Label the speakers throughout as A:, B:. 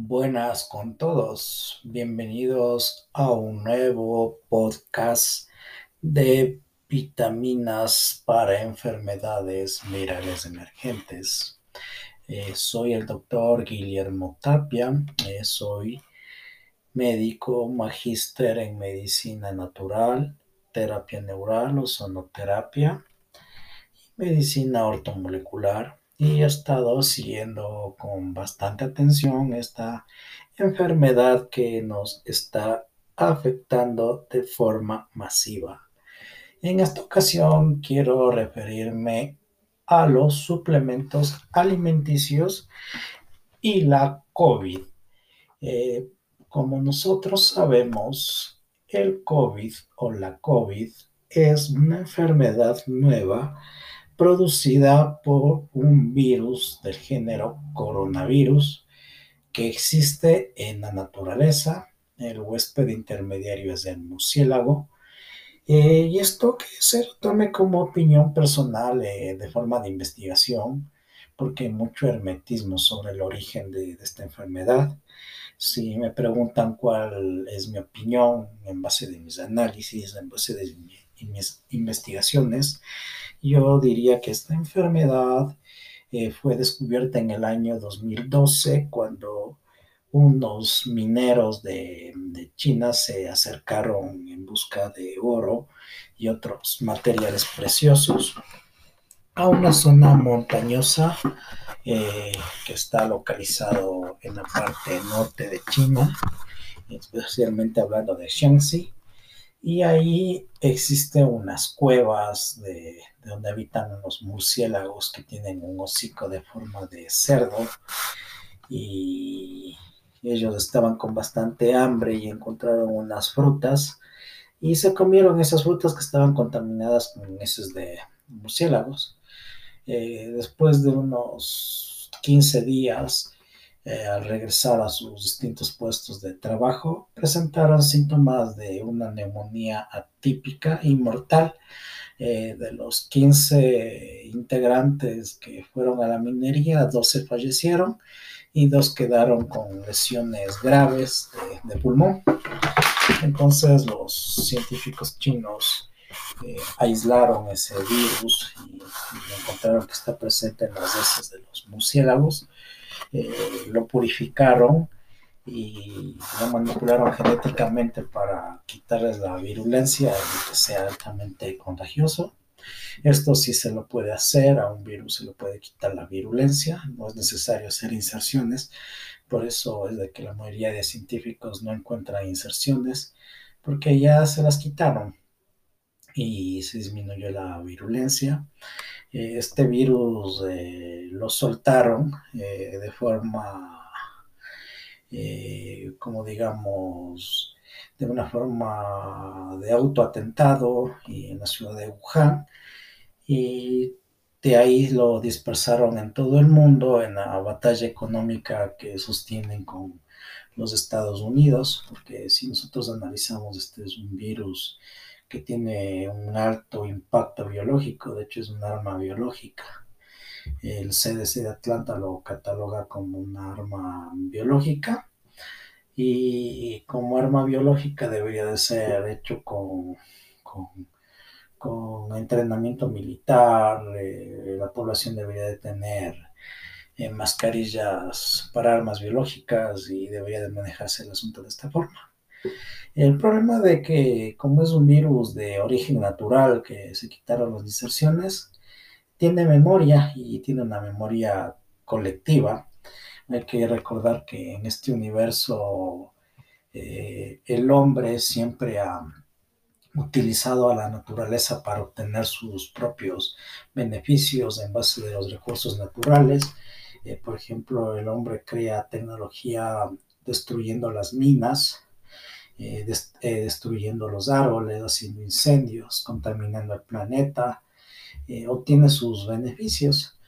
A: Buenas con todos, bienvenidos a un nuevo podcast de vitaminas para enfermedades virales emergentes. Eh, soy el doctor Guillermo Tapia, eh, soy médico magíster en medicina natural, terapia neural o sonoterapia y medicina ortomolecular y he estado siguiendo con bastante atención esta enfermedad que nos está afectando de forma masiva. En esta ocasión quiero referirme a los suplementos alimenticios y la COVID. Eh, como nosotros sabemos, el COVID o la COVID es una enfermedad nueva producida por un virus del género coronavirus que existe en la naturaleza. El huésped intermediario es el murciélago. Eh, y esto que se tome como opinión personal eh, de forma de investigación, porque hay mucho hermetismo sobre el origen de, de esta enfermedad. Si me preguntan cuál es mi opinión en base de mis análisis, en base de mis investigaciones, yo diría que esta enfermedad eh, fue descubierta en el año 2012 cuando unos mineros de, de, China se acercaron en busca de oro y otros materiales preciosos a una zona montañosa eh, que está localizado en la parte norte de China, especialmente hablando de Shaanxi, y ahí existen unas cuevas de, de, donde habitan unos murciélagos que tienen un hocico de forma de cerdo y ellos estaban con bastante hambre y encontraron unas frutas y se comieron esas frutas que estaban contaminadas con heces de murciélagos. Eh, después de unos 15 días, eh, al regresar a sus distintos puestos de trabajo, presentaron síntomas de una neumonía atípica y mortal. Eh, de los 15 integrantes que fueron a la minería, 12 fallecieron y dos quedaron con lesiones graves de, pulmón. Entonces los científicos chinos eh, aislaron ese virus y, y, encontraron que está presente en las heces de los murciélagos eh, lo purificaron y lo manipularon genéticamente para quitarles la virulencia y que sea altamente contagioso. Esto sí se lo puede hacer, a un virus se lo puede quitar la virulencia, no es necesario hacer inserciones, por eso es de que la mayoría de científicos no encuentran inserciones, porque ya se las quitaron y se disminuyó la virulencia. Eh, este virus eh, lo soltaron eh, de forma, como digamos, de una forma de autoatentado y en la ciudad de Wuhan. Y de ahí lo dispersaron en todo el mundo en la batalla económica que sostienen con los Estados Unidos, porque si nosotros analizamos, este es un virus que tiene un alto impacto biológico, de hecho es un arma biológica. El CDC de Atlanta lo cataloga como un arma biológica y como arma biológica debería de ser hecho con, con, entrenamiento militar, eh, la población debería de tener eh, mascarillas para armas biológicas y debería de manejarse el asunto de esta forma. El problema de que como es un virus de origen natural que se quitaron las inserciones, tiene memoria y tiene una memoria colectiva. Hay que recordar que en este universo eh, el hombre siempre ha utilizado a la naturaleza para obtener sus propios beneficios en base de los recursos naturales. Eh, por ejemplo, el hombre crea tecnología destruyendo las minas, eh, eh, destruyendo los árboles, haciendo incendios, contaminando el planeta, eh, obtiene sus beneficios.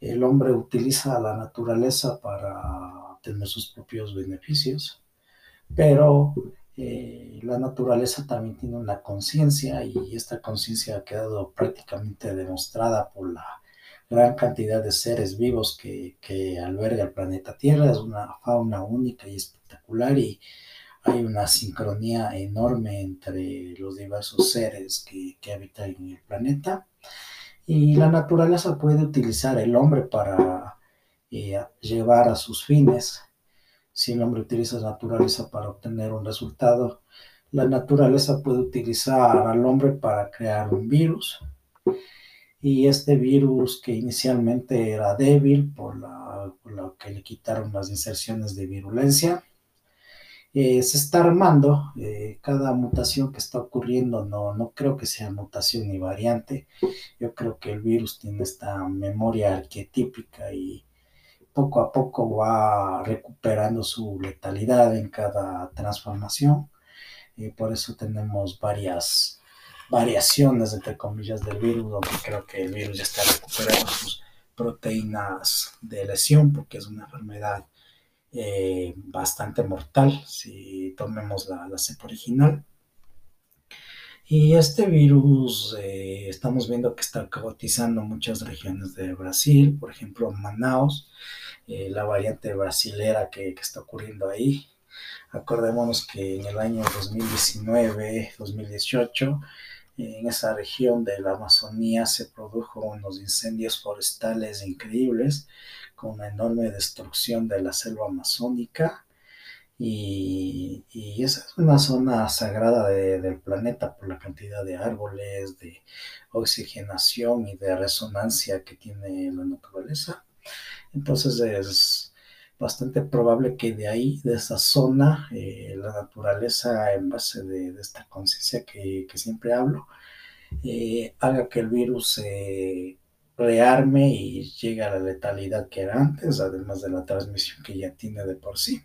A: El hombre utiliza la naturaleza para tener sus propios beneficios, pero la naturaleza también tiene una conciencia y esta conciencia ha quedado prácticamente demostrada por la gran cantidad de seres vivos que, alberga el planeta Tierra. Es una fauna única y espectacular y hay una sincronía enorme entre los diversos seres que, habitan en el planeta. Y la naturaleza puede utilizar el hombre para eh, llevar a sus fines. Si el hombre utiliza la naturaleza para obtener un resultado, la naturaleza puede utilizar al hombre para crear un virus y este virus que inicialmente era débil por, lo que le quitaron las inserciones de virulencia, eh, se está armando. Eh, cada mutación que está ocurriendo no, no creo que sea mutación ni variante. Yo creo que el virus tiene esta memoria arquetípica y poco a poco va recuperando su letalidad en cada transformación. Y por eso tenemos varias variaciones, entre comillas, del virus, donde creo que el virus ya está recuperando sus proteínas de lesión, porque es una enfermedad eh, bastante mortal, si tomemos la, cepa original. Y este virus eh, estamos viendo que está caotizando muchas regiones de Brasil, por ejemplo Manaus, eh, la variante brasilera que, que, está ocurriendo ahí. Acordémonos que en el año 2019-2018 en esa región de la Amazonía se produjo unos incendios forestales increíbles una enorme destrucción de la selva amazónica y, esa es una zona sagrada del planeta por la cantidad de árboles, de oxigenación y de resonancia que tiene la naturaleza. Entonces es bastante probable que de ahí, de esa zona, eh, la naturaleza, en base de, esta conciencia que, siempre hablo, eh, haga que el virus se rearme y llegue a la letalidad que era antes, además de la transmisión que ya tiene de por sí.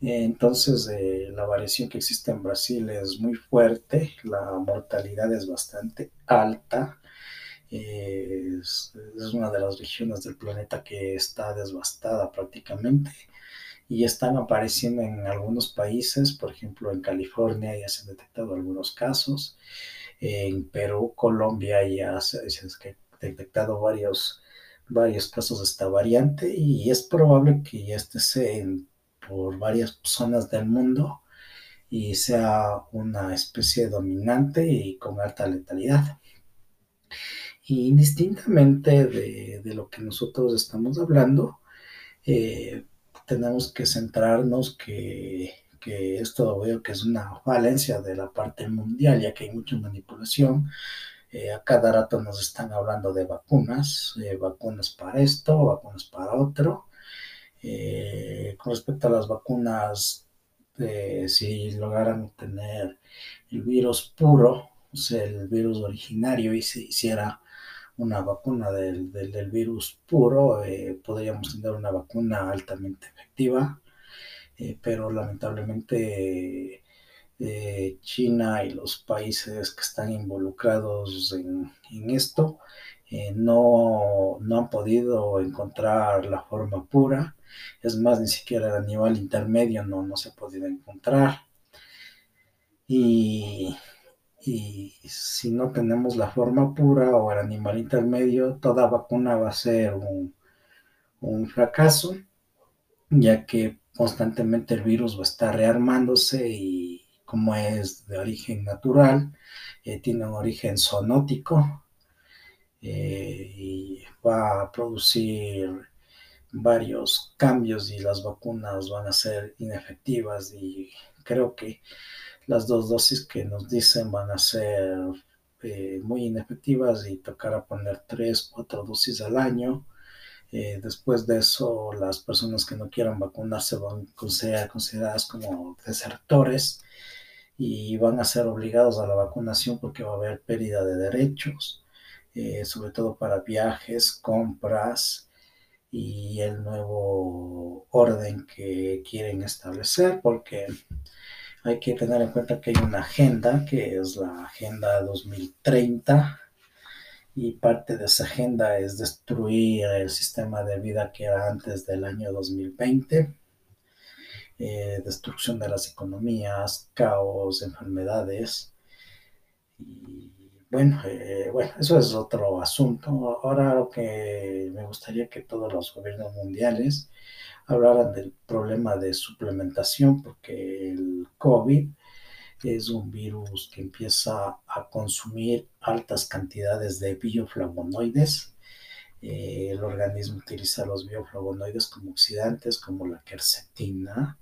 A: Entonces, eh, la variación que existe en Brasil es muy fuerte, la mortalidad es bastante alta, es, una de las regiones del planeta que está devastada prácticamente y están apareciendo en algunos países, por ejemplo en California ya se han detectado algunos casos, en Perú, Colombia ya se, han detectado varios, varios casos de esta variante y es probable que ya esté por varias zonas del mundo y sea una especie dominante y con alta letalidad. Y indistintamente de, lo que nosotros estamos hablando, eh, tenemos que centrarnos que, esto veo que es una falencia de la parte mundial, ya que hay mucha manipulación. Eh, a cada rato nos están hablando de vacunas, eh, vacunas para esto, vacunas para otro. con respecto a las vacunas, si lograran obtener el virus puro, o el virus originario, y se hiciera una vacuna del, virus puro, eh, podríamos tener una vacuna altamente efectiva, eh, pero lamentablemente eh, China y los países que están involucrados en, esto no, no, han podido encontrar la forma pura, es más, ni siquiera a nivel intermedio no, no se ha podido encontrar. Y y si no tenemos la forma pura o el animal intermedio, toda vacuna va a ser un, fracaso, ya que constantemente el virus va a estar rearmándose y como es de origen natural, eh, tiene un origen zoonótico eh, y va a producir varios cambios y las vacunas van a ser inefectivas y creo que las dos dosis que nos dicen van a ser eh, muy inefectivas y tocará poner tres, cuatro dosis al año. Después de eso, las personas que no quieran vacunarse van a ser consideradas como desertores y van a ser obligados a la vacunación porque va a haber pérdida de derechos, eh, sobre todo para viajes, compras y el nuevo orden que quieren establecer, porque hay que tener en cuenta que hay una agenda, que es la Agenda 2030, y parte de esa agenda es destruir el sistema de vida que era antes del año 2020, eh, destrucción de las economías, caos, enfermedades. Y bueno, eh, bueno, eso es otro asunto. Ahora lo que me gustaría que todos los gobiernos mundiales hablaran del problema de suplementación, porque el COVID es un virus que empieza a consumir altas cantidades de bioflavonoides. Eh, el organismo utiliza los bioflavonoides como oxidantes, como la quercetina,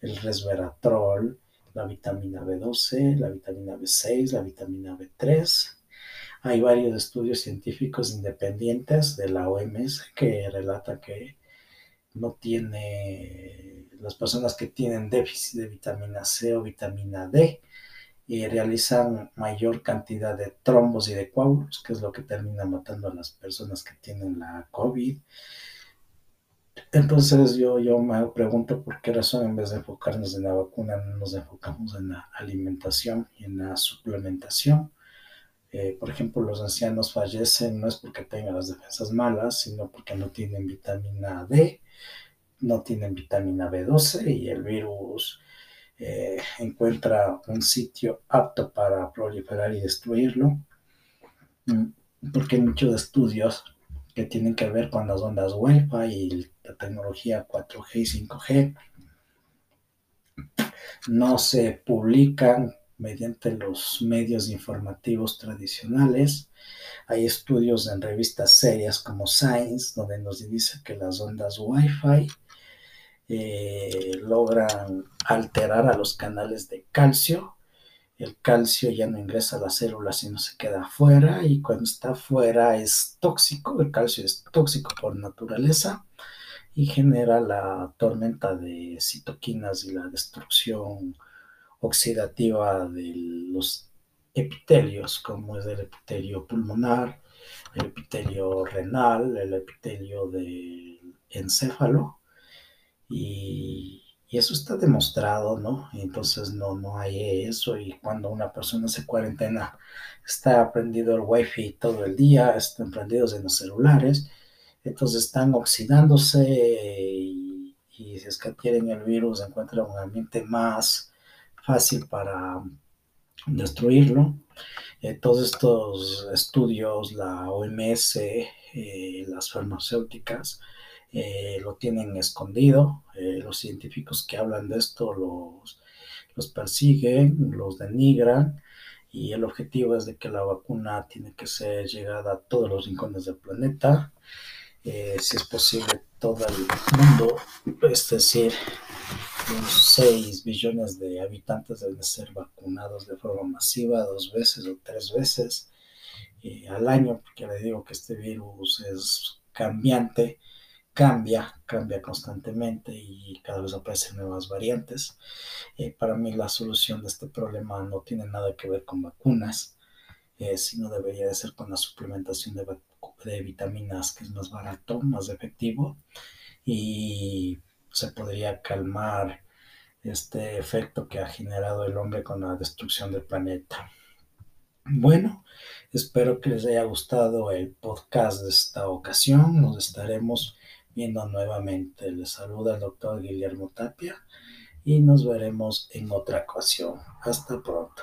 A: el resveratrol, la vitamina B12, la vitamina B6, la vitamina B3. Hay varios estudios científicos independientes de la OMS que relata que no tiene las personas que tienen déficit de vitamina C o vitamina D y realizan mayor cantidad de trombos y de coágulos, que es lo que termina matando a las personas que tienen la COVID. Entonces yo, yo me pregunto por qué razón en vez de enfocarnos en la vacuna no nos enfocamos en la alimentación y en la suplementación. Eh, por ejemplo, los ancianos fallecen no es porque tengan las defensas malas, sino porque no tienen vitamina D, no tienen vitamina B12 y el virus eh, encuentra un sitio apto para proliferar y destruirlo, mm, porque muchos estudios que tienen que ver con las ondas Wi-Fi y la tecnología 4G y 5G no se publican mediante los medios informativos tradicionales. Hay estudios en revistas serias como Science, donde nos dice que las ondas Wi-Fi eh, logran alterar a los canales de calcio. El calcio ya no ingresa a las células, sino se queda afuera y cuando está afuera es tóxico. El calcio es tóxico por naturaleza y genera la tormenta de citoquinas y la destrucción oxidativa de los epitelios, como es el epitelio pulmonar, el epitelio renal, el epitelio del encéfalo, y, eso está demostrado, ¿no? Entonces no, no hay eso, y cuando una persona se cuarentena, está prendido el wifi todo el día, están prendidos en los celulares, entonces están oxidándose y, y si es que adquieren el virus encuentran un ambiente más fácil para destruirlo. Eh, todos estos estudios, la OMS, eh, las farmacéuticas, eh, lo tienen escondido. los científicos que hablan de esto los, los persiguen, los denigran y el objetivo es de que la vacuna tiene que ser llegada a todos los rincones del planeta, si es posible todo el mundo, es decir, 6 billones de habitantes deben ser vacunados de forma masiva dos veces o tres veces eh, al año, porque le digo que este virus es cambiante, cambia, cambia constantemente y cada vez aparecen nuevas variantes. Eh, para mí la solución de este problema no tiene nada que ver con vacunas, eh, sino debería de ser con la suplementación de, de vitaminas, que es más barato, más efectivo y se podría calmar este efecto que ha generado el hombre con la destrucción del planeta. Bueno, espero que les haya gustado el podcast de esta ocasión. Nos estaremos nuevamente. Les saluda el doctor Guillermo Tapia y nos veremos en otra ocasión. Hasta pronto.